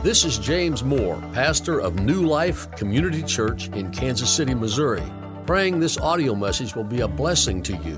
This is James Moore, pastor of New Life Community Church in Kansas City, Missouri, praying this audio message will be a blessing to you.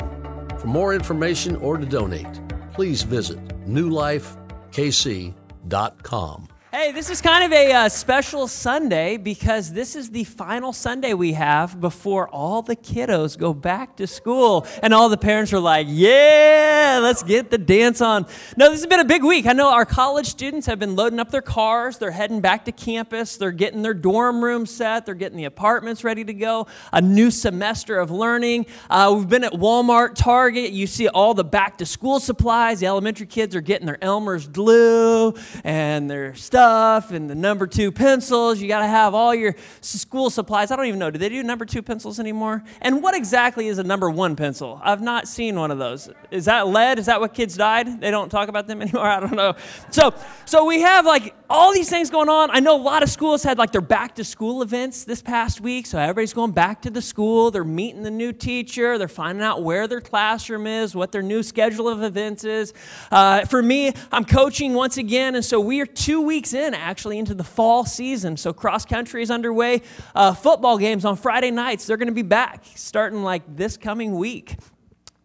For more information or to donate, please visit newlifekc.com. Hey, this is kind of a uh, special Sunday because this is the final Sunday we have before all the kiddos go back to school. And all the parents are like, yeah, let's get the dance on. No, this has been a big week. I know our college students have been loading up their cars. They're heading back to campus. They're getting their dorm room set. They're getting the apartments ready to go. A new semester of learning. Uh, we've been at Walmart, Target. You see all the back to school supplies. The elementary kids are getting their Elmer's glue and their stuff stuff and the number two pencils. You got to have all your school supplies. I don't even know. Do they do number two pencils anymore? And what exactly is a number one pencil? I've not seen one of those. Is that lead? Is that what kids died? They don't talk about them anymore. I don't know. So, so we have like all these things going on. I know a lot of schools had like their back to school events this past week. So everybody's going back to the school. They're meeting the new teacher. They're finding out where their classroom is, what their new schedule of events is. Uh, for me, I'm coaching once again, and so we are two weeks in, actually, into the fall season. So cross country is underway. Uh, football games on Friday nights, they're going to be back starting like this coming week.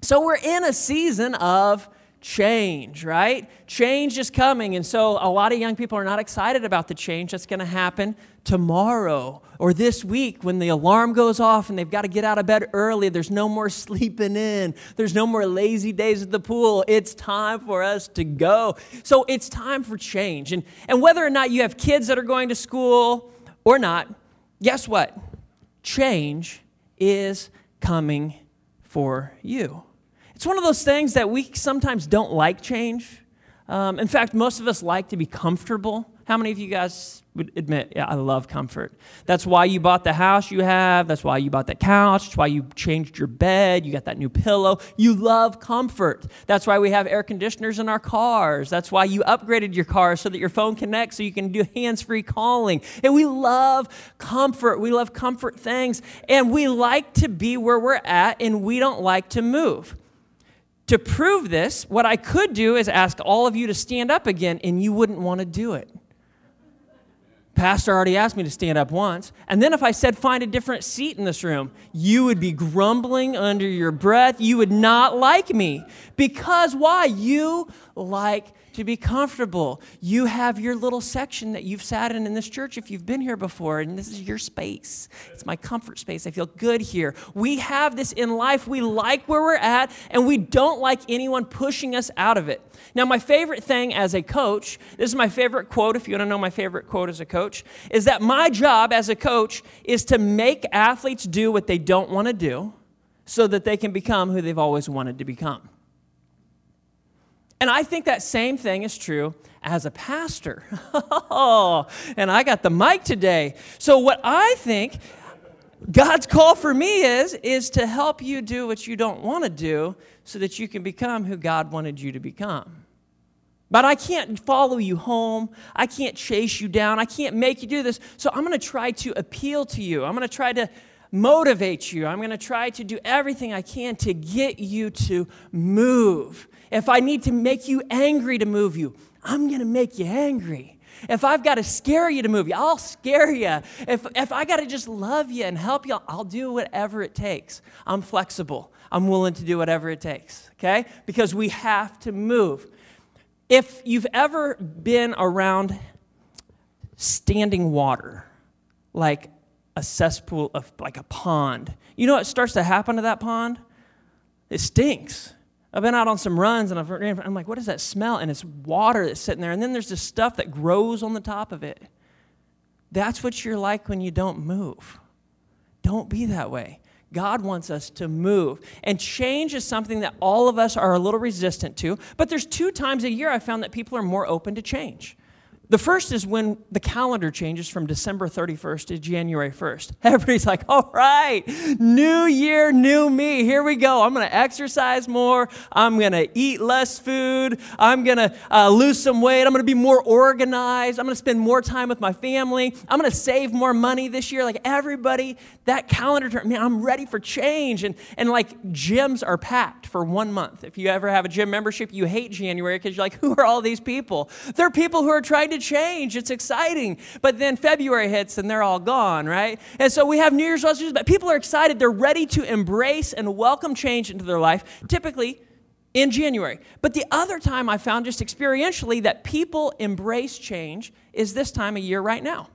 So we're in a season of change, right? Change is coming. And so a lot of young people are not excited about the change that's going to happen tomorrow or this week when the alarm goes off and they've got to get out of bed early. There's no more sleeping in, there's no more lazy days at the pool. It's time for us to go. So it's time for change. And, and whether or not you have kids that are going to school or not, guess what? Change is coming for you. It's one of those things that we sometimes don't like change. Um, in fact, most of us like to be comfortable. How many of you guys would admit, yeah, I love comfort? That's why you bought the house you have. That's why you bought the couch. That's why you changed your bed. You got that new pillow. You love comfort. That's why we have air conditioners in our cars. That's why you upgraded your car so that your phone connects so you can do hands free calling. And we love comfort. We love comfort things. And we like to be where we're at, and we don't like to move. To prove this, what I could do is ask all of you to stand up again, and you wouldn't want to do it. Pastor already asked me to stand up once. And then if I said, find a different seat in this room, you would be grumbling under your breath. You would not like me. Because why? You like to be comfortable. You have your little section that you've sat in in this church if you've been here before, and this is your space. It's my comfort space. I feel good here. We have this in life. We like where we're at, and we don't like anyone pushing us out of it. Now, my favorite thing as a coach, this is my favorite quote, if you want to know my favorite quote as a coach, is that my job as a coach is to make athletes do what they don't want to do so that they can become who they've always wanted to become. And I think that same thing is true as a pastor. Oh, and I got the mic today. So, what I think God's call for me is, is to help you do what you don't want to do so that you can become who God wanted you to become. But I can't follow you home. I can't chase you down. I can't make you do this. So I'm going to try to appeal to you. I'm going to try to motivate you. I'm going to try to do everything I can to get you to move. If I need to make you angry to move you, I'm going to make you angry. If I've got to scare you to move you, I'll scare you. If, if I got to just love you and help you, I'll do whatever it takes. I'm flexible. I'm willing to do whatever it takes, okay? Because we have to move. If you've ever been around standing water, like a cesspool of like a pond, you know what starts to happen to that pond? It stinks. I've been out on some runs and I've, I'm like, what is that smell? And it's water that's sitting there. And then there's this stuff that grows on the top of it. That's what you're like when you don't move. Don't be that way. God wants us to move. And change is something that all of us are a little resistant to. But there's two times a year I found that people are more open to change. The first is when the calendar changes from December 31st to January 1st. Everybody's like, all right, new year, new me. Here we go. I'm going to exercise more. I'm going to eat less food. I'm going to uh, lose some weight. I'm going to be more organized. I'm going to spend more time with my family. I'm going to save more money this year. Like everybody, that calendar, turn, man, I'm ready for change. And, and like gyms are packed for one month. If you ever have a gym membership, you hate January because you're like, who are all these people? They're people who are trying to to change. It's exciting. But then February hits and they're all gone, right? And so we have New Year's resolutions, but people are excited. They're ready to embrace and welcome change into their life, typically in January. But the other time I found just experientially that people embrace change is this time of year right now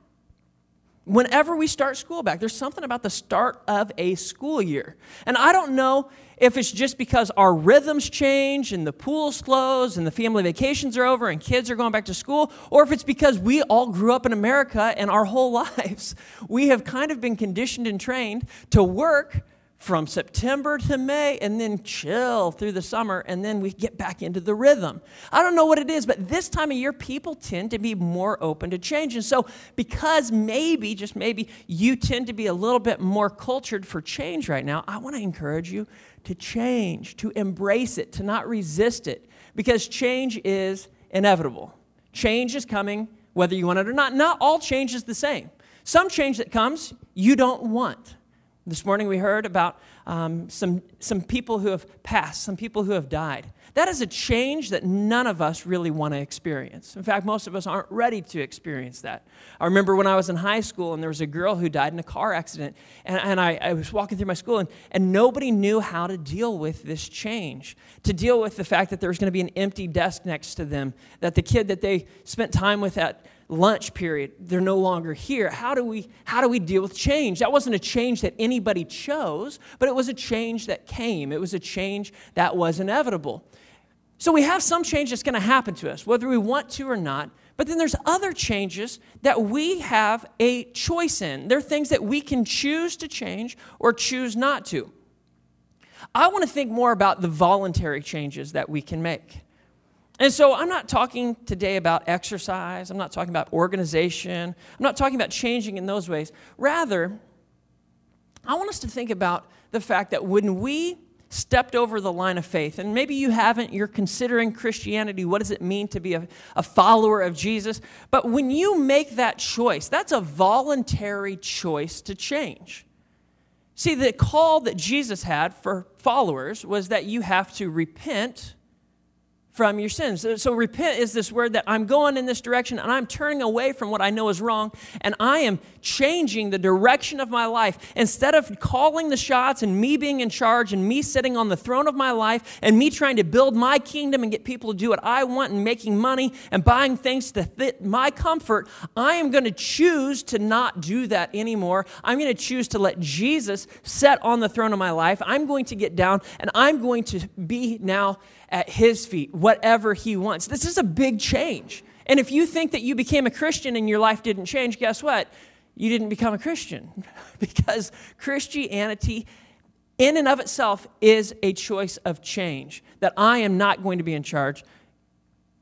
whenever we start school back. There's something about the start of a school year. And I don't know if it's just because our rhythms change and the pool's closed and the family vacations are over and kids are going back to school, or if it's because we all grew up in America and our whole lives we have kind of been conditioned and trained to work from September to May and then chill through the summer and then we get back into the rhythm. I don't know what it is, but this time of year people tend to be more open to change. And so, because maybe, just maybe, you tend to be a little bit more cultured for change right now, I want to encourage you to change, to embrace it, to not resist it, because change is inevitable. Change is coming whether you want it or not. Not all change is the same. Some change that comes you don't want. This morning we heard about um, some, some people who have passed, some people who have died. That is a change that none of us really want to experience. In fact, most of us aren't ready to experience that. I remember when I was in high school and there was a girl who died in a car accident, and, and I, I was walking through my school, and, and nobody knew how to deal with this change. To deal with the fact that there was going to be an empty desk next to them, that the kid that they spent time with at lunch period they're no longer here. How do we how do we deal with change? That wasn't a change that anybody chose but it was a change that came. It was a change that was inevitable. So we have some change that's going to happen to us whether we want to or not but then there's other changes that we have a choice in. There are things that we can choose to change or choose not to. I want to think more about the voluntary changes that we can make and so I'm not talking today about exercise, I'm not talking about organization, I'm not talking about changing in those ways. Rather, I want us to think about the fact that when we stepped over the line of faith, and maybe you haven't, you're considering Christianity, what does it mean to be a, a follower of Jesus? But when you make that choice, that's a voluntary choice to change. See, the call that Jesus had for followers was that you have to repent from your sins. So, repent is this word that I'm going in this direction and I'm turning away from what I know is wrong and I am changing the direction of my life. Instead of calling the shots and me being in charge and me sitting on the throne of my life and me trying to build my kingdom and get people to do what I want and making money and buying things to fit my comfort, I am going to choose to not do that anymore. I'm going to choose to let Jesus set on the throne of my life. I'm going to get down and I'm going to be now at his feet, whatever he wants. This is a big change. And if you think that you became a Christian and your life didn't change, guess what? You didn't become a Christian because Christianity, in and of itself, is a choice of change. That I am not going to be in charge.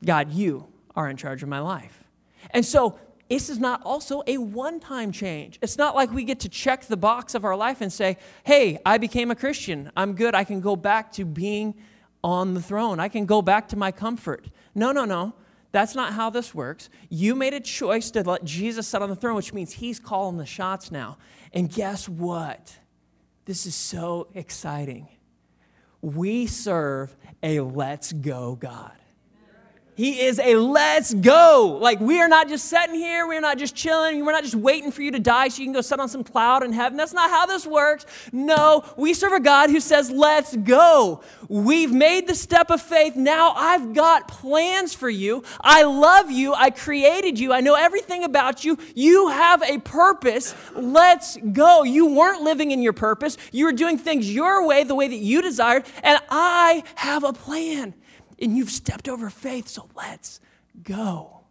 God, you are in charge of my life. And so, this is not also a one time change. It's not like we get to check the box of our life and say, hey, I became a Christian. I'm good. I can go back to being on the throne. I can go back to my comfort. No, no, no. That's not how this works. You made a choice to let Jesus sit on the throne, which means he's calling the shots now. And guess what? This is so exciting. We serve a let's go God. He is a let's go. Like, we are not just sitting here, we're not just chilling, we're not just waiting for you to die so you can go sit on some cloud in heaven. That's not how this works. No, we serve a God who says, let's go. We've made the step of faith. Now I've got plans for you. I love you. I created you. I know everything about you. You have a purpose. Let's go. You weren't living in your purpose, you were doing things your way, the way that you desired, and I have a plan and you've stepped over faith, so let's go.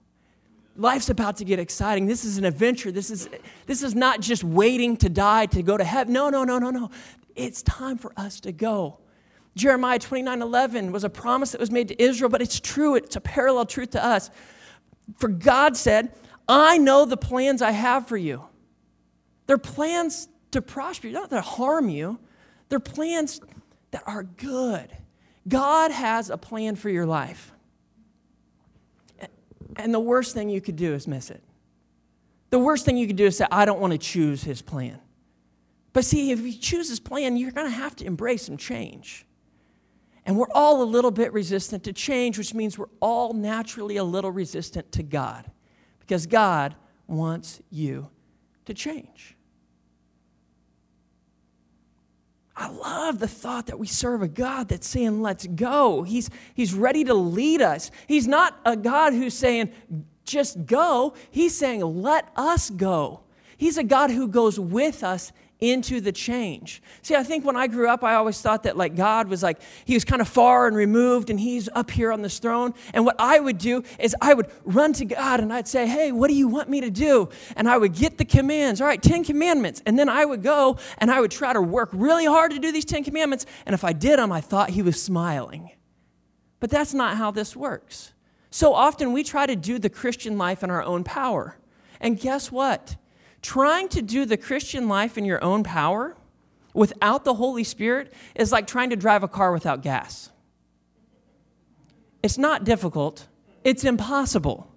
Life's about to get exciting. This is an adventure. This is, this is not just waiting to die to go to heaven. No, no, no, no, no. It's time for us to go. Jeremiah 29 11 was a promise that was made to Israel, but it's true. It's a parallel truth to us. For God said, I know the plans I have for you. They're plans to prosper you, not to harm you. They're plans that are good. God has a plan for your life. And the worst thing you could do is miss it. The worst thing you could do is say, I don't want to choose his plan. But see, if you choose his plan, you're going to have to embrace some change. And we're all a little bit resistant to change, which means we're all naturally a little resistant to God. because God wants you to change. I love the thought that we serve a God that's saying, let's go. He's, he's ready to lead us. He's not a God who's saying, just go. He's saying, let us go. He's a God who goes with us into the change. See, I think when I grew up, I always thought that like God was like, he was kind of far and removed and he's up here on this throne. And what I would do is I would run to God and I'd say, hey, what do you want me to do? And I would get the commands, all right, 10 commandments. And then I would go and I would try to work really hard to do these 10 commandments. And if I did them, I thought he was smiling. But that's not how this works. So often we try to do the Christian life in our own power. And guess what? Trying to do the Christian life in your own power without the Holy Spirit is like trying to drive a car without gas. It's not difficult, it's impossible.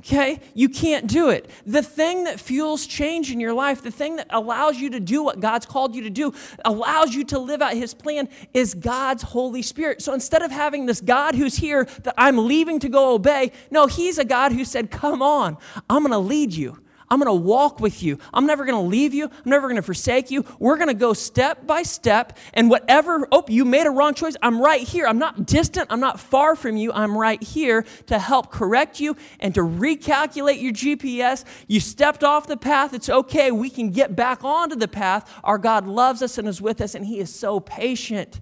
Okay? You can't do it. The thing that fuels change in your life, the thing that allows you to do what God's called you to do, allows you to live out His plan, is God's Holy Spirit. So instead of having this God who's here that I'm leaving to go obey, no, He's a God who said, Come on, I'm going to lead you. I'm going to walk with you. I'm never going to leave you. I'm never going to forsake you. We're going to go step by step. And whatever, oh, you made a wrong choice, I'm right here. I'm not distant. I'm not far from you. I'm right here to help correct you and to recalculate your GPS. You stepped off the path. It's okay. We can get back onto the path. Our God loves us and is with us, and He is so patient.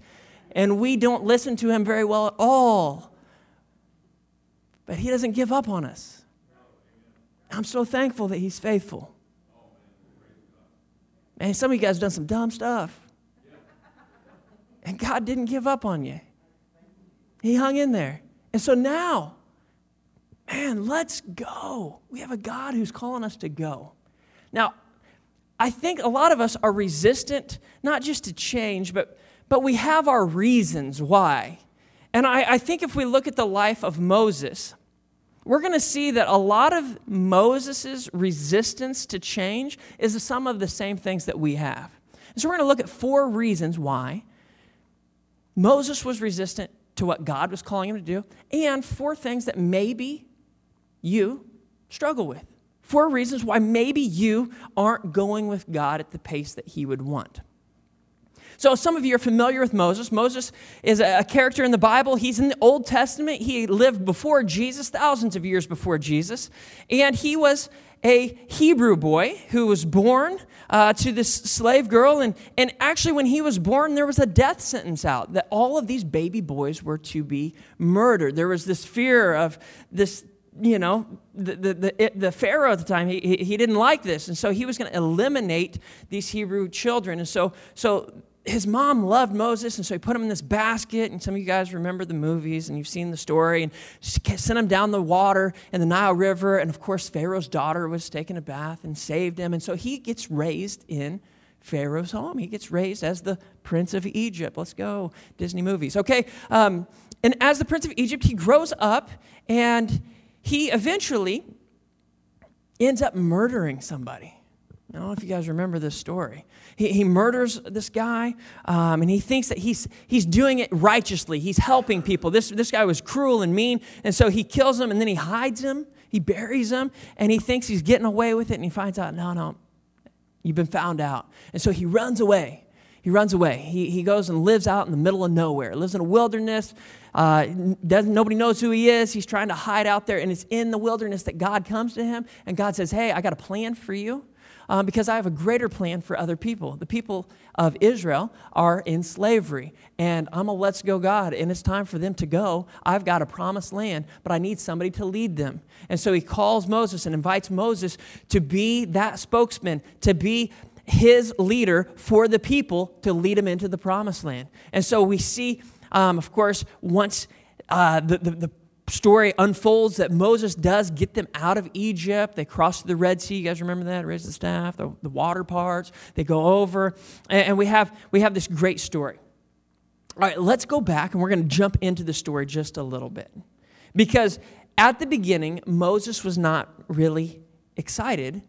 And we don't listen to Him very well at all. But He doesn't give up on us. I'm so thankful that he's faithful. Man, some of you guys done some dumb stuff. And God didn't give up on you. He hung in there. And so now, man, let's go. We have a God who's calling us to go. Now, I think a lot of us are resistant, not just to change, but, but we have our reasons why. And I, I think if we look at the life of Moses, we're going to see that a lot of Moses' resistance to change is some of the same things that we have. And so we're going to look at four reasons why Moses was resistant to what God was calling him to do, and four things that maybe you struggle with. Four reasons why maybe you aren't going with God at the pace that he would want. So, some of you are familiar with Moses. Moses is a character in the Bible. He's in the Old Testament. He lived before Jesus, thousands of years before Jesus. And he was a Hebrew boy who was born uh, to this slave girl. And, and actually, when he was born, there was a death sentence out that all of these baby boys were to be murdered. There was this fear of this you know, the, the, the, the, Pharaoh at the time, he, he didn't like this. And so he was going to eliminate these Hebrew children. And so, so his mom loved Moses, and so he put him in this basket. And some of you guys remember the movies and you've seen the story. And she sent him down the water in the Nile River. And of course, Pharaoh's daughter was taking a bath and saved him. And so he gets raised in Pharaoh's home. He gets raised as the Prince of Egypt. Let's go, Disney movies. Okay. Um, and as the Prince of Egypt, he grows up and he eventually ends up murdering somebody. I don't know if you guys remember this story. He, he murders this guy, um, and he thinks that he's, he's doing it righteously. He's helping people. This, this guy was cruel and mean, and so he kills him, and then he hides him. He buries him, and he thinks he's getting away with it, and he finds out, no, no, you've been found out. And so he runs away. He runs away. He, he goes and lives out in the middle of nowhere, lives in a wilderness. Uh, doesn't, nobody knows who he is. He's trying to hide out there, and it's in the wilderness that God comes to him, and God says, Hey, I got a plan for you um, because I have a greater plan for other people. The people of Israel are in slavery, and I'm a let's go God, and it's time for them to go. I've got a promised land, but I need somebody to lead them. And so he calls Moses and invites Moses to be that spokesman, to be his leader for the people to lead them into the promised land. And so we see, um, of course, once uh, the, the, the story unfolds that Moses does get them out of Egypt. They cross the Red Sea. You guys remember that? Raise the staff, the, the water parts. They go over. And, and we, have, we have this great story. All right, let's go back and we're going to jump into the story just a little bit. Because at the beginning, Moses was not really excited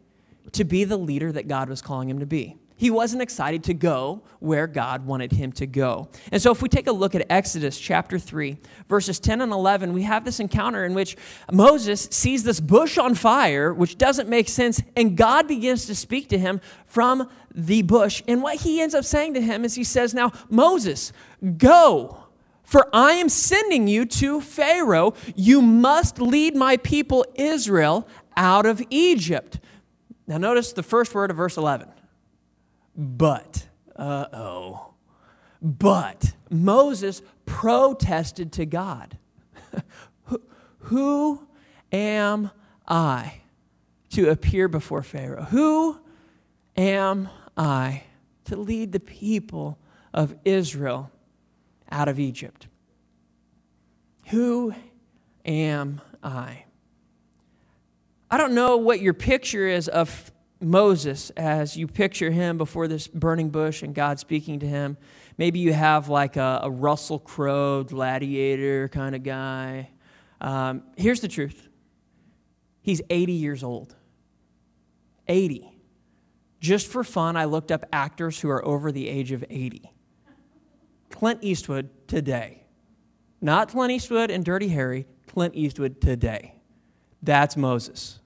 to be the leader that God was calling him to be. He wasn't excited to go where God wanted him to go. And so, if we take a look at Exodus chapter 3, verses 10 and 11, we have this encounter in which Moses sees this bush on fire, which doesn't make sense, and God begins to speak to him from the bush. And what he ends up saying to him is he says, Now, Moses, go. For I am sending you to Pharaoh. You must lead my people Israel out of Egypt. Now, notice the first word of verse 11. But, uh oh. But Moses protested to God who, who am I to appear before Pharaoh? Who am I to lead the people of Israel out of Egypt? Who am I? I don't know what your picture is of Moses as you picture him before this burning bush and God speaking to him. Maybe you have like a, a Russell Crowe gladiator kind of guy. Um, here's the truth he's 80 years old. 80. Just for fun, I looked up actors who are over the age of 80. Clint Eastwood today. Not Clint Eastwood and Dirty Harry, Clint Eastwood today. That's Moses.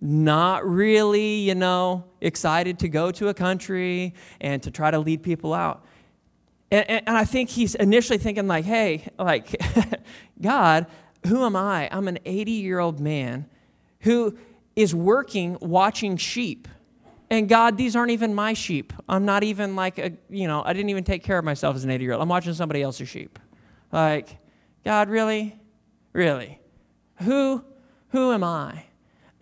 Not really, you know, excited to go to a country and to try to lead people out. And, and, and I think he's initially thinking, like, hey, like, God, who am I? I'm an 80 year old man who is working watching sheep. And God, these aren't even my sheep. I'm not even like a, you know, I didn't even take care of myself as an 80 year old. I'm watching somebody else's sheep. Like, God, really? Really? Who who am I?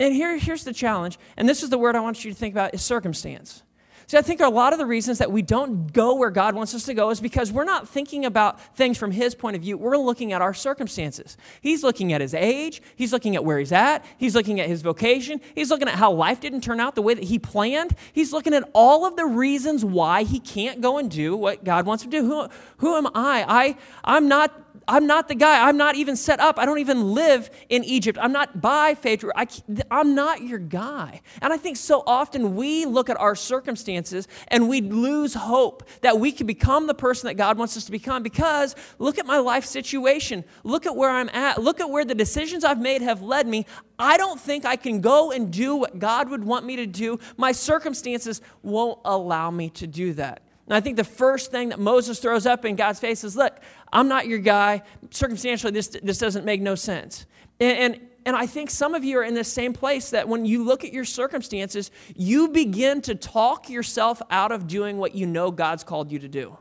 And here, here's the challenge, and this is the word I want you to think about is circumstance. See, I think a lot of the reasons that we don't go where God wants us to go is because we're not thinking about things from His point of view. We're looking at our circumstances. He's looking at His age, He's looking at where He's at, He's looking at His vocation, He's looking at how life didn't turn out the way that He planned. He's looking at all of the reasons why He can't go and do what God wants to do. Who, who am I? I? I'm not I'm not the guy. I'm not even set up. I don't even live in Egypt. I'm not by Pharaoh. I, I'm not your guy. And I think so often we look at our circumstances and we lose hope that we can become the person that God wants us to become because look at my life situation. Look at where I'm at. Look at where the decisions I've made have led me. I don't think I can go and do what God would want me to do. My circumstances won't allow me to do that. And I think the first thing that Moses throws up in God's face is, look, I'm not your guy. Circumstantially, this, this doesn't make no sense. And, and, and I think some of you are in the same place that when you look at your circumstances, you begin to talk yourself out of doing what you know God's called you to do.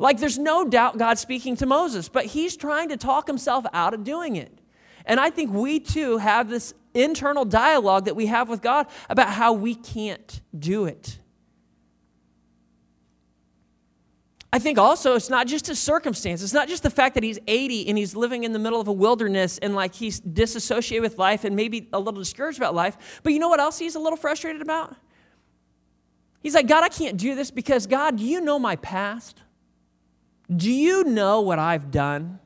Like there's no doubt God's speaking to Moses, but he's trying to talk himself out of doing it. And I think we too have this internal dialogue that we have with God about how we can't do it. I think also it's not just his circumstance. It's not just the fact that he's 80 and he's living in the middle of a wilderness and like he's disassociated with life and maybe a little discouraged about life. But you know what else he's a little frustrated about? He's like, God, I can't do this because God, you know my past. Do you know what I've done?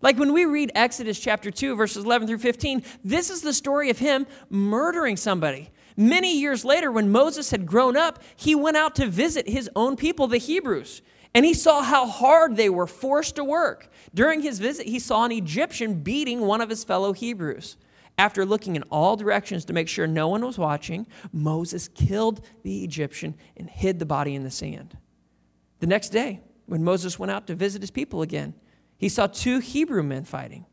Like when we read Exodus chapter 2, verses 11 through 15, this is the story of him murdering somebody. Many years later, when Moses had grown up, he went out to visit his own people, the Hebrews, and he saw how hard they were forced to work. During his visit, he saw an Egyptian beating one of his fellow Hebrews. After looking in all directions to make sure no one was watching, Moses killed the Egyptian and hid the body in the sand. The next day, when Moses went out to visit his people again, he saw two Hebrew men fighting.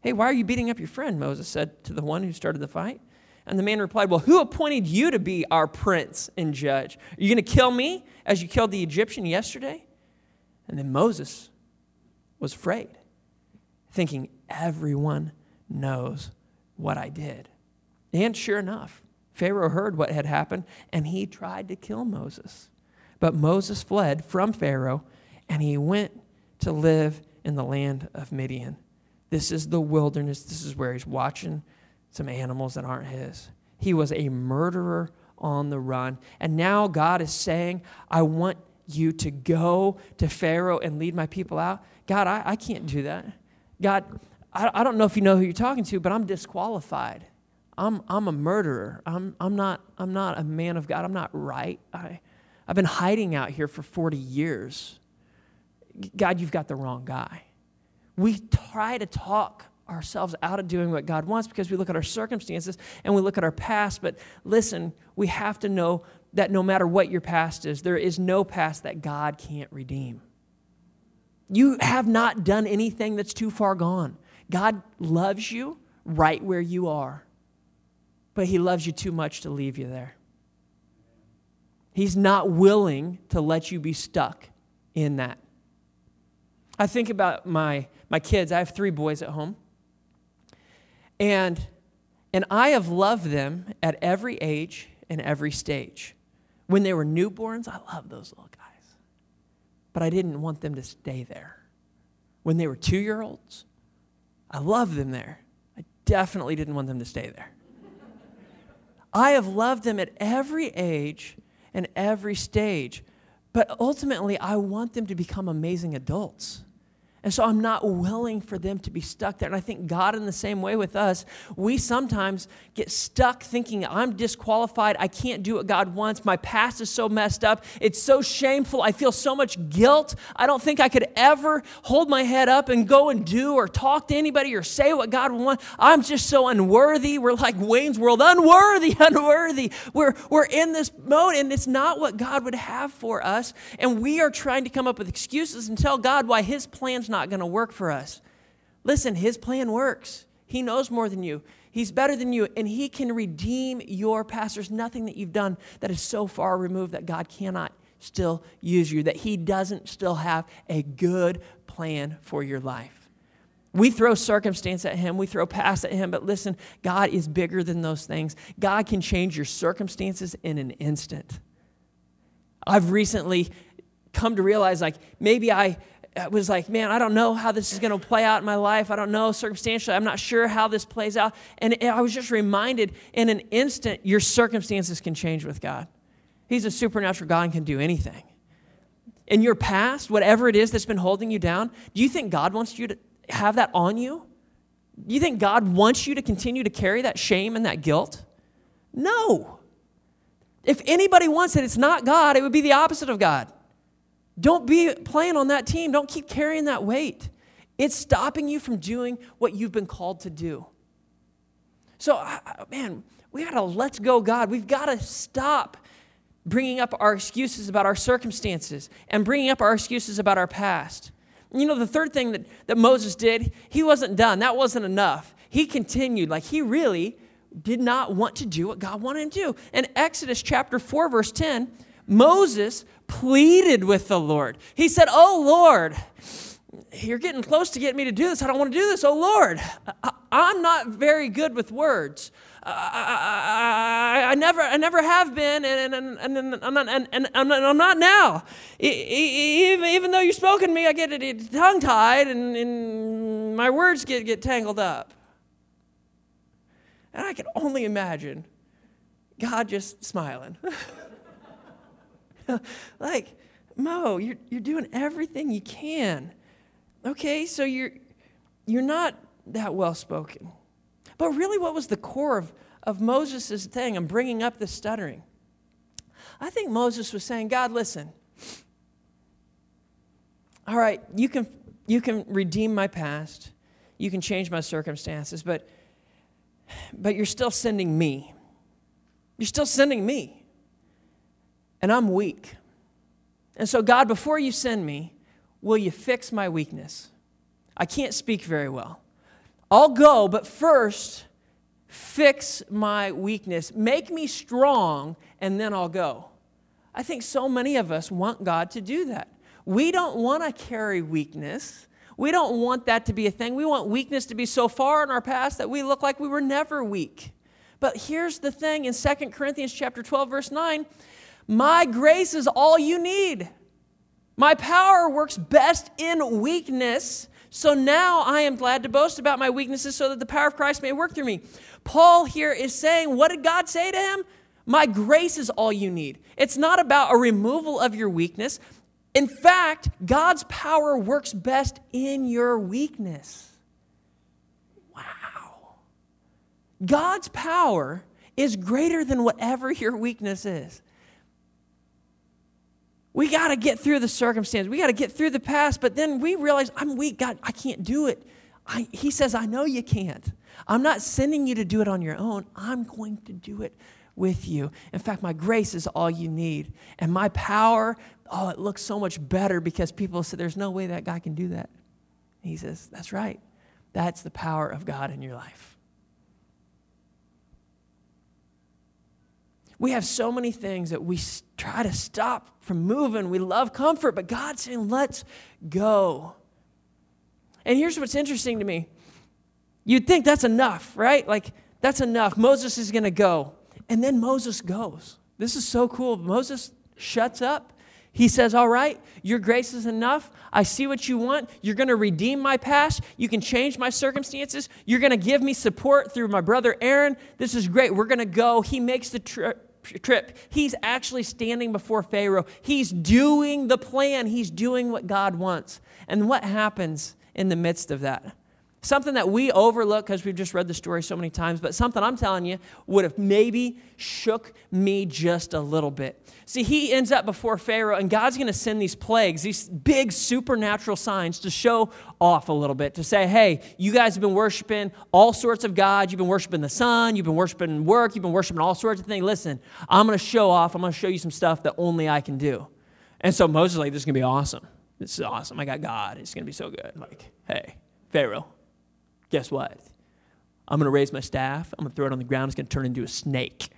Hey, why are you beating up your friend? Moses said to the one who started the fight. And the man replied, Well, who appointed you to be our prince and judge? Are you going to kill me as you killed the Egyptian yesterday? And then Moses was afraid, thinking, Everyone knows what I did. And sure enough, Pharaoh heard what had happened and he tried to kill Moses. But Moses fled from Pharaoh and he went to live in the land of Midian. This is the wilderness. This is where he's watching some animals that aren't his. He was a murderer on the run. And now God is saying, I want you to go to Pharaoh and lead my people out. God, I, I can't do that. God, I, I don't know if you know who you're talking to, but I'm disqualified. I'm, I'm a murderer. I'm, I'm, not, I'm not a man of God. I'm not right. I, I've been hiding out here for 40 years. God, you've got the wrong guy. We try to talk ourselves out of doing what God wants because we look at our circumstances and we look at our past. But listen, we have to know that no matter what your past is, there is no past that God can't redeem. You have not done anything that's too far gone. God loves you right where you are, but He loves you too much to leave you there. He's not willing to let you be stuck in that. I think about my, my kids. I have three boys at home. And, and I have loved them at every age and every stage. When they were newborns, I loved those little guys. But I didn't want them to stay there. When they were two year olds, I loved them there. I definitely didn't want them to stay there. I have loved them at every age and every stage. But ultimately, I want them to become amazing adults. And so I'm not willing for them to be stuck there. And I think God, in the same way with us, we sometimes get stuck thinking, I'm disqualified. I can't do what God wants. My past is so messed up. It's so shameful. I feel so much guilt. I don't think I could ever hold my head up and go and do or talk to anybody or say what God wants. I'm just so unworthy. We're like Wayne's World unworthy, unworthy. We're, we're in this mode, and it's not what God would have for us. And we are trying to come up with excuses and tell God why His plan's not going to work for us. Listen, His plan works. He knows more than you. He's better than you, and He can redeem your past. There's nothing that you've done that is so far removed that God cannot still use you, that He doesn't still have a good plan for your life. We throw circumstance at Him, we throw past at Him, but listen, God is bigger than those things. God can change your circumstances in an instant. I've recently come to realize like maybe I was like, man, I don't know how this is going to play out in my life. I don't know circumstantially. I'm not sure how this plays out. And I was just reminded in an instant, your circumstances can change with God. He's a supernatural God and can do anything. In your past, whatever it is that's been holding you down, do you think God wants you to have that on you? Do you think God wants you to continue to carry that shame and that guilt? No. If anybody wants it, it's not God, it would be the opposite of God. Don't be playing on that team. Don't keep carrying that weight. It's stopping you from doing what you've been called to do. So, man, we got to let's go, God. We've got to stop bringing up our excuses about our circumstances and bringing up our excuses about our past. You know, the third thing that, that Moses did, he wasn't done. That wasn't enough. He continued. Like, he really did not want to do what God wanted him to do. In Exodus chapter 4, verse 10, Moses pleaded with the Lord. He said, Oh Lord, you're getting close to getting me to do this. I don't want to do this. Oh Lord, I, am not very good with words. I, I, I, never, I never have been, and, and, and, and, I'm, not, and, and I'm, not, now. Even, even though you've spoken to me, I get tongue tied, and, and my words get, get tangled up. And I can only imagine God just smiling. like, Mo, you're, you're doing everything you can. Okay, so you're, you're not that well spoken. But really, what was the core of, of Moses' thing? I'm bringing up the stuttering. I think Moses was saying, God, listen. All right, you can, you can redeem my past, you can change my circumstances, but, but you're still sending me. You're still sending me and I'm weak. And so, God, before you send me, will you fix my weakness? I can't speak very well. I'll go, but first, fix my weakness. Make me strong, and then I'll go. I think so many of us want God to do that. We don't want to carry weakness. We don't want that to be a thing. We want weakness to be so far in our past that we look like we were never weak. But here's the thing in 2 Corinthians chapter 12 verse 9, my grace is all you need. My power works best in weakness. So now I am glad to boast about my weaknesses so that the power of Christ may work through me. Paul here is saying, what did God say to him? My grace is all you need. It's not about a removal of your weakness. In fact, God's power works best in your weakness. Wow. God's power is greater than whatever your weakness is. We got to get through the circumstance. We got to get through the past, but then we realize I'm weak. God, I can't do it. I, he says, I know you can't. I'm not sending you to do it on your own. I'm going to do it with you. In fact, my grace is all you need. And my power, oh, it looks so much better because people say, there's no way that guy can do that. he says, that's right. That's the power of God in your life. We have so many things that we try to stop from moving. We love comfort, but God's saying, let's go. And here's what's interesting to me you'd think that's enough, right? Like, that's enough. Moses is going to go. And then Moses goes. This is so cool. Moses shuts up. He says, All right, your grace is enough. I see what you want. You're going to redeem my past. You can change my circumstances. You're going to give me support through my brother Aaron. This is great. We're going to go. He makes the trip trip. He's actually standing before Pharaoh. He's doing the plan, he's doing what God wants. And what happens in the midst of that? Something that we overlook because we've just read the story so many times, but something I'm telling you would have maybe shook me just a little bit. See, he ends up before Pharaoh, and God's going to send these plagues, these big supernatural signs to show off a little bit, to say, hey, you guys have been worshiping all sorts of gods. You've been worshiping the sun, you've been worshiping work, you've been worshiping all sorts of things. Listen, I'm going to show off, I'm going to show you some stuff that only I can do. And so Moses is like, this is going to be awesome. This is awesome. I got God. It's going to be so good. Like, hey, Pharaoh, guess what? I'm going to raise my staff. I'm going to throw it on the ground. It's going to turn into a snake.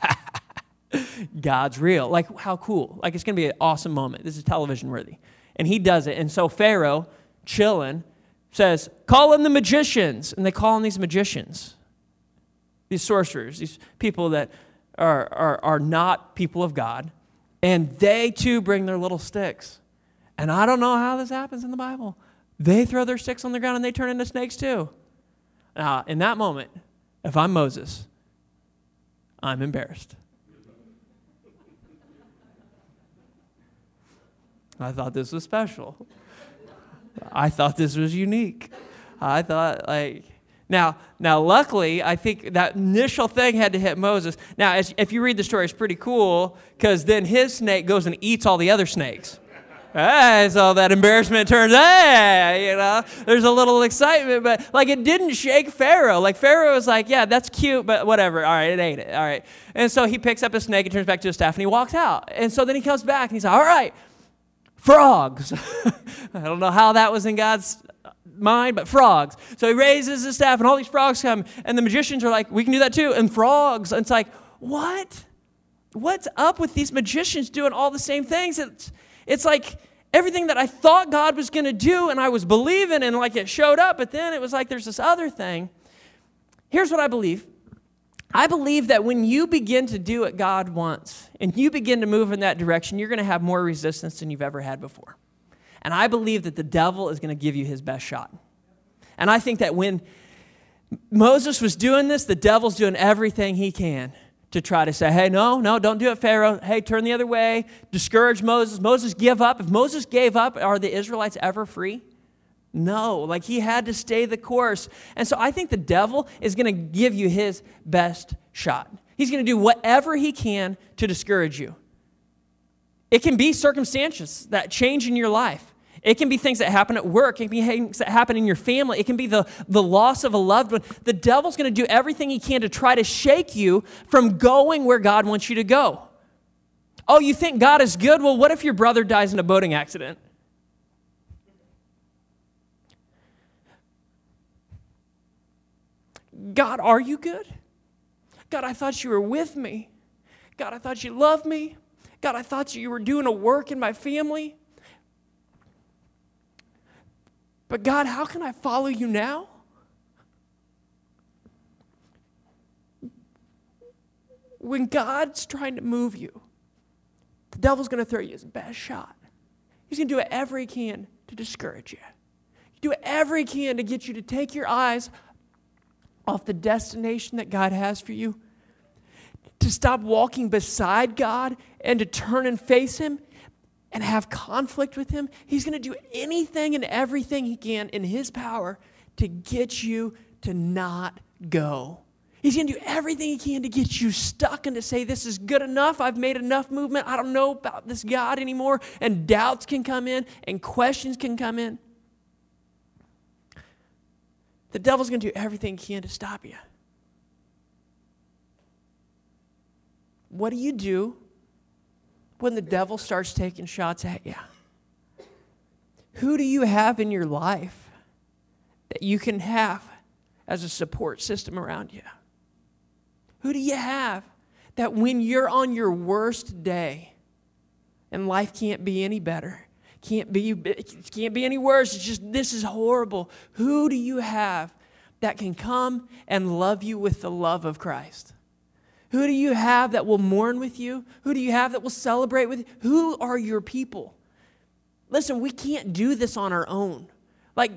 God's real. Like, how cool. Like, it's going to be an awesome moment. This is television worthy. And he does it. And so Pharaoh, chilling, says, Call in the magicians. And they call in these magicians, these sorcerers, these people that are, are, are not people of God. And they too bring their little sticks. And I don't know how this happens in the Bible. They throw their sticks on the ground and they turn into snakes too. Now, in that moment, if I'm Moses, I'm embarrassed. I thought this was special. I thought this was unique. I thought like now now luckily I think that initial thing had to hit Moses. Now as, if you read the story it's pretty cool cuz then his snake goes and eats all the other snakes. Hey, so that embarrassment turns, hey, you know, there's a little excitement, but like it didn't shake Pharaoh. Like Pharaoh was like, yeah, that's cute, but whatever. All right, it ate it. All right. And so he picks up his snake and turns back to his staff and he walks out. And so then he comes back and he's like, all right, frogs. I don't know how that was in God's mind, but frogs. So he raises his staff and all these frogs come and the magicians are like, we can do that too. And frogs. And it's like, what? What's up with these magicians doing all the same things? It's, it's like everything that I thought God was going to do and I was believing and like it showed up, but then it was like there's this other thing. Here's what I believe I believe that when you begin to do what God wants and you begin to move in that direction, you're going to have more resistance than you've ever had before. And I believe that the devil is going to give you his best shot. And I think that when Moses was doing this, the devil's doing everything he can to try to say, hey, no, no, don't do it, Pharaoh. Hey, turn the other way. Discourage Moses. Moses, give up. If Moses gave up, are the Israelites ever free? No, like he had to stay the course. And so I think the devil is going to give you his best shot. He's going to do whatever he can to discourage you. It can be circumstances that change in your life. It can be things that happen at work. It can be things that happen in your family. It can be the, the loss of a loved one. The devil's going to do everything he can to try to shake you from going where God wants you to go. Oh, you think God is good? Well, what if your brother dies in a boating accident? God, are you good? God, I thought you were with me. God, I thought you loved me. God, I thought you were doing a work in my family. But God, how can I follow you now? When God's trying to move you, the devil's going to throw you his best shot. He's going to do whatever he can to discourage you. Do whatever he can to get you to take your eyes off the destination that God has for you, to stop walking beside God and to turn and face Him and have conflict with Him, He's going to do anything and everything He can in His power to get you to not go. He's going to do everything he can to get you stuck and to say, This is good enough. I've made enough movement. I don't know about this God anymore. And doubts can come in and questions can come in. The devil's going to do everything he can to stop you. What do you do when the devil starts taking shots at you? Who do you have in your life that you can have as a support system around you? Who do you have that when you're on your worst day and life can't be any better, can't be, can't be any worse, it's just this is horrible, who do you have that can come and love you with the love of Christ? Who do you have that will mourn with you? Who do you have that will celebrate with you? Who are your people? Listen, we can't do this on our own. Like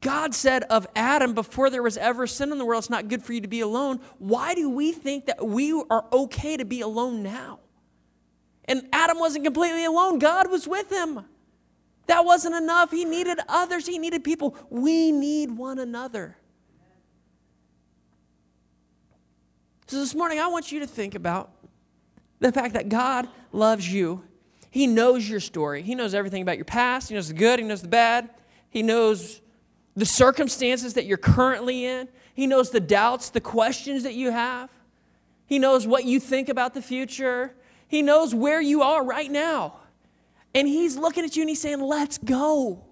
God said of Adam before there was ever sin in the world, it's not good for you to be alone. Why do we think that we are okay to be alone now? And Adam wasn't completely alone, God was with him. That wasn't enough. He needed others, he needed people. We need one another. So this morning, I want you to think about the fact that God loves you. He knows your story, He knows everything about your past, He knows the good, He knows the bad, He knows the circumstances that you're currently in. He knows the doubts, the questions that you have. He knows what you think about the future. He knows where you are right now. And He's looking at you and He's saying, Let's go.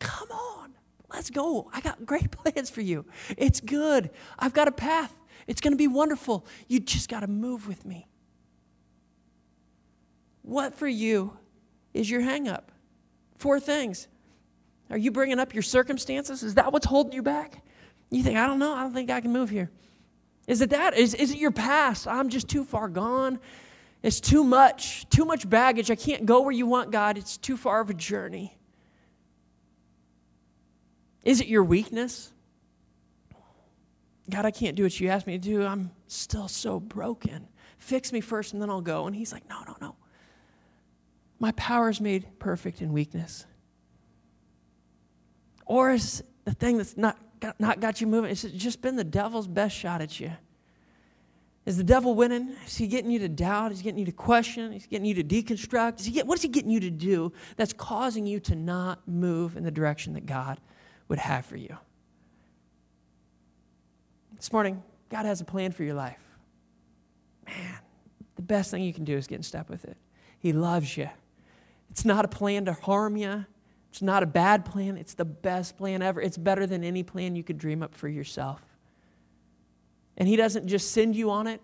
Come on. Let's go. I got great plans for you. It's good. I've got a path. It's going to be wonderful. You just got to move with me. What for you is your hangup? Four things are you bringing up your circumstances? Is that what's holding you back? You think, I don't know, I don't think I can move here. Is it that? Is, is it your past? I'm just too far gone. It's too much, too much baggage. I can't go where you want, God. It's too far of a journey. Is it your weakness? God, I can't do what you asked me to do. I'm still so broken. Fix me first and then I'll go. And he's like, No, no, no. My power is made perfect in weakness. Or is the thing that's not got, not got you moving, it's just been the devil's best shot at you? Is the devil winning? Is he getting you to doubt? Is he getting you to question? Is he getting you to deconstruct? Is he get, what is he getting you to do that's causing you to not move in the direction that God would have for you? This morning, God has a plan for your life. Man, the best thing you can do is get in step with it. He loves you. It's not a plan to harm you, it's not a bad plan, it's the best plan ever. It's better than any plan you could dream up for yourself. And He doesn't just send you on it,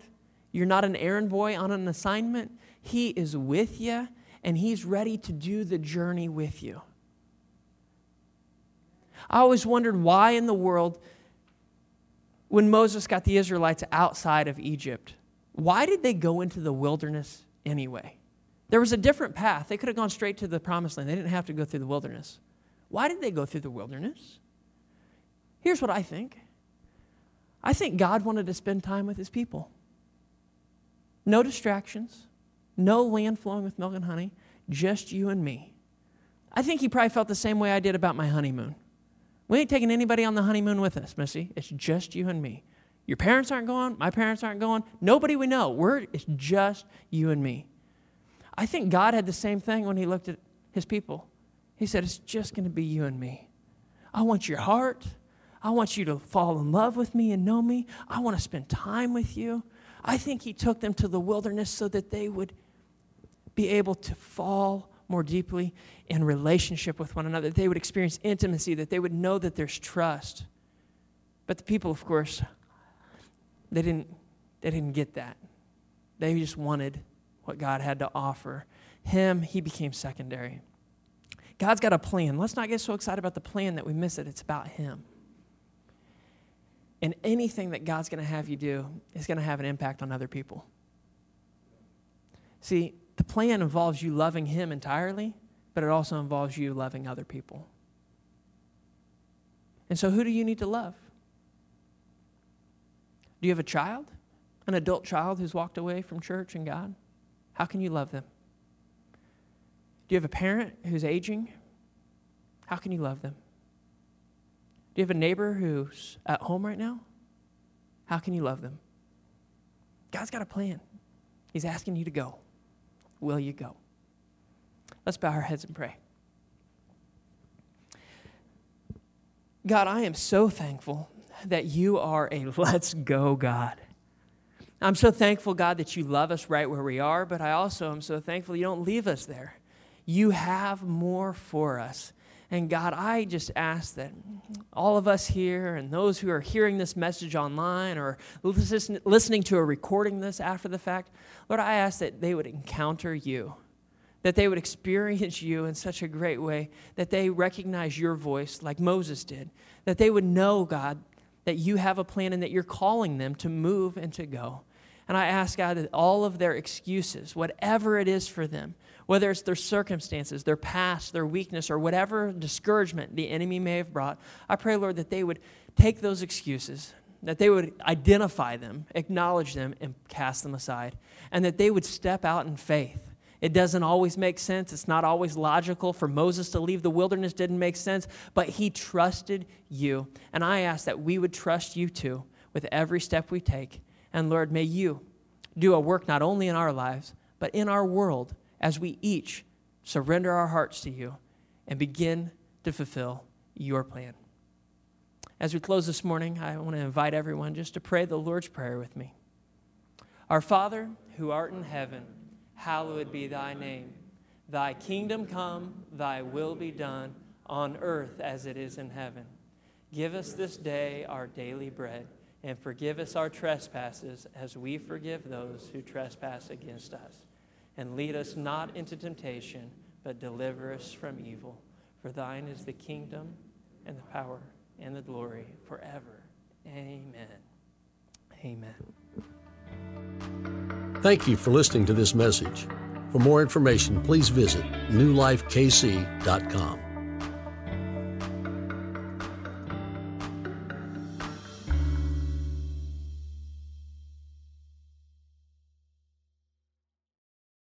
you're not an errand boy on an assignment. He is with you, and He's ready to do the journey with you. I always wondered why in the world, when Moses got the Israelites outside of Egypt, why did they go into the wilderness anyway? There was a different path. They could have gone straight to the promised land. They didn't have to go through the wilderness. Why did they go through the wilderness? Here's what I think I think God wanted to spend time with his people. No distractions, no land flowing with milk and honey, just you and me. I think he probably felt the same way I did about my honeymoon. We ain't taking anybody on the honeymoon with us, Missy. It's just you and me. Your parents aren't going, my parents aren't going, nobody we know. We're, it's just you and me. I think God had the same thing when He looked at His people. He said, It's just going to be you and me. I want your heart. I want you to fall in love with me and know me. I want to spend time with you. I think He took them to the wilderness so that they would be able to fall more deeply in relationship with one another. That they would experience intimacy, that they would know that there's trust. But the people, of course, they didn't, they didn't get that. They just wanted what God had to offer. Him, he became secondary. God's got a plan. Let's not get so excited about the plan that we miss it. It's about Him. And anything that God's going to have you do is going to have an impact on other people. See, the plan involves you loving Him entirely, but it also involves you loving other people. And so, who do you need to love? Do you have a child? An adult child who's walked away from church and God? How can you love them? Do you have a parent who's aging? How can you love them? Do you have a neighbor who's at home right now? How can you love them? God's got a plan. He's asking you to go. Will you go? Let's bow our heads and pray. God, I am so thankful that you are a let's go God. I'm so thankful, God, that you love us right where we are, but I also am so thankful you don't leave us there. You have more for us. And God, I just ask that all of us here and those who are hearing this message online or listening to a recording this after the fact, Lord, I ask that they would encounter you, that they would experience you in such a great way, that they recognize your voice like Moses did, that they would know, God, that you have a plan and that you're calling them to move and to go. And I ask God that all of their excuses, whatever it is for them, whether it's their circumstances, their past, their weakness, or whatever discouragement the enemy may have brought, I pray, Lord, that they would take those excuses, that they would identify them, acknowledge them, and cast them aside, and that they would step out in faith. It doesn't always make sense. It's not always logical. For Moses to leave the wilderness didn't make sense, but he trusted you. And I ask that we would trust you too with every step we take. And Lord, may you do a work not only in our lives, but in our world as we each surrender our hearts to you and begin to fulfill your plan. As we close this morning, I want to invite everyone just to pray the Lord's Prayer with me. Our Father, who art in heaven, hallowed be thy name. Thy kingdom come, thy will be done, on earth as it is in heaven. Give us this day our daily bread, and forgive us our trespasses as we forgive those who trespass against us and lead us not into temptation, but deliver us from evil. For thine is the kingdom and the power and the glory forever. Amen. Amen. Thank you for listening to this message. For more information, please visit newlifekc.com.